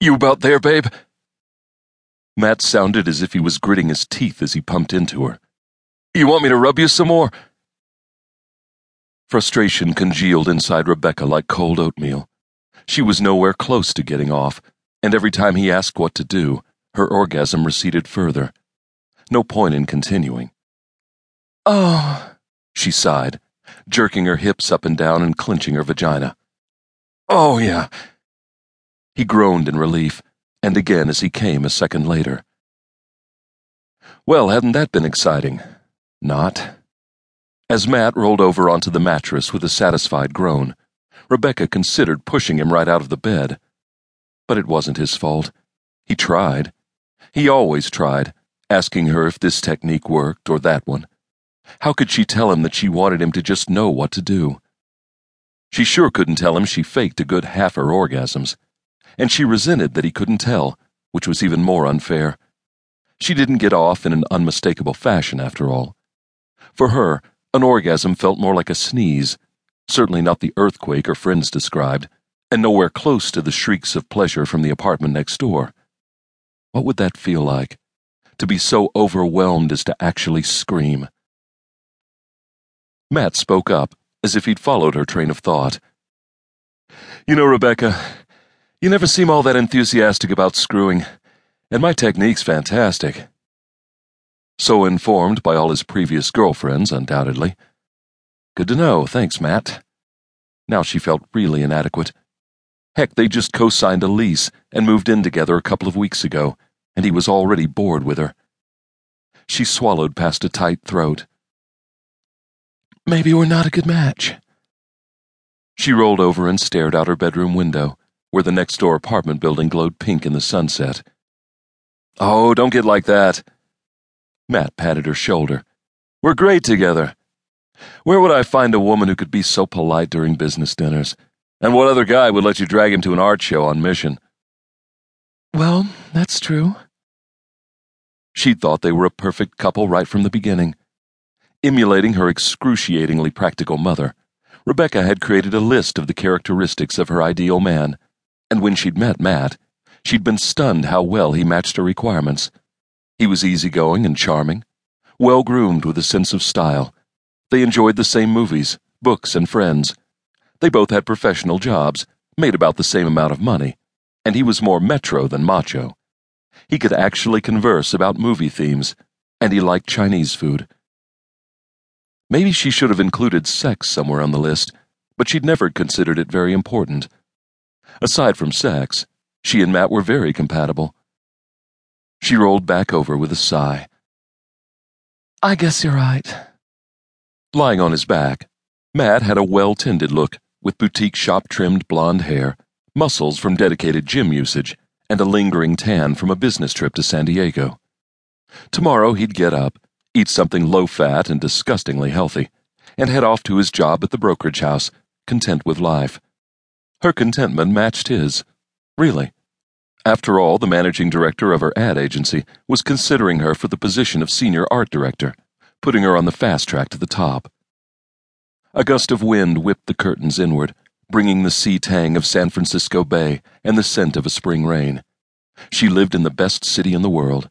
You about there, babe? Matt sounded as if he was gritting his teeth as he pumped into her. You want me to rub you some more? Frustration congealed inside Rebecca like cold oatmeal. She was nowhere close to getting off, and every time he asked what to do, her orgasm receded further. No point in continuing. Oh, she sighed, jerking her hips up and down and clenching her vagina. Oh, yeah. He groaned in relief, and again as he came a second later. Well, hadn't that been exciting? Not. As Matt rolled over onto the mattress with a satisfied groan, Rebecca considered pushing him right out of the bed. But it wasn't his fault. He tried. He always tried, asking her if this technique worked or that one. How could she tell him that she wanted him to just know what to do? She sure couldn't tell him she faked a good half her orgasms. And she resented that he couldn't tell, which was even more unfair. She didn't get off in an unmistakable fashion, after all. For her, an orgasm felt more like a sneeze, certainly not the earthquake her friends described, and nowhere close to the shrieks of pleasure from the apartment next door. What would that feel like? To be so overwhelmed as to actually scream. Matt spoke up, as if he'd followed her train of thought. You know, Rebecca, you never seem all that enthusiastic about screwing, and my technique's fantastic. So informed by all his previous girlfriends, undoubtedly. Good to know, thanks, Matt. Now she felt really inadequate. Heck, they just co signed a lease and moved in together a couple of weeks ago, and he was already bored with her. She swallowed past a tight throat. Maybe we're not a good match. She rolled over and stared out her bedroom window, where the next door apartment building glowed pink in the sunset. Oh, don't get like that. Matt patted her shoulder. We're great together. Where would I find a woman who could be so polite during business dinners? And what other guy would let you drag him to an art show on mission? Well, that's true. She'd thought they were a perfect couple right from the beginning. Emulating her excruciatingly practical mother, Rebecca had created a list of the characteristics of her ideal man, and when she'd met Matt, she'd been stunned how well he matched her requirements. He was easygoing and charming, well groomed with a sense of style. They enjoyed the same movies, books, and friends. They both had professional jobs, made about the same amount of money, and he was more metro than macho. He could actually converse about movie themes, and he liked Chinese food. Maybe she should have included sex somewhere on the list, but she'd never considered it very important. Aside from sex, she and Matt were very compatible. She rolled back over with a sigh. I guess you're right. Lying on his back, Matt had a well tended look with boutique shop trimmed blonde hair, muscles from dedicated gym usage, and a lingering tan from a business trip to San Diego. Tomorrow he'd get up, eat something low fat and disgustingly healthy, and head off to his job at the brokerage house, content with life. Her contentment matched his. Really. After all, the managing director of her ad agency was considering her for the position of senior art director, putting her on the fast track to the top. A gust of wind whipped the curtains inward, bringing the sea tang of San Francisco Bay and the scent of a spring rain. She lived in the best city in the world.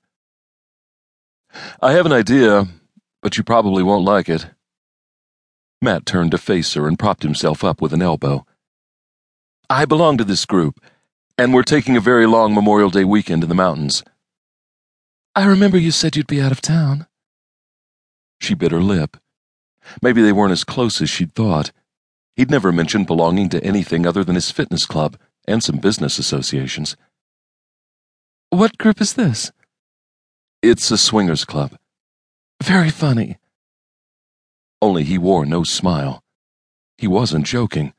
I have an idea, but you probably won't like it. Matt turned to face her and propped himself up with an elbow. I belong to this group and we're taking a very long Memorial Day weekend in the mountains. I remember you said you'd be out of town. She bit her lip. Maybe they weren't as close as she'd thought. He'd never mentioned belonging to anything other than his fitness club and some business associations. What group is this? It's a swingers club. Very funny. Only he wore no smile. He wasn't joking.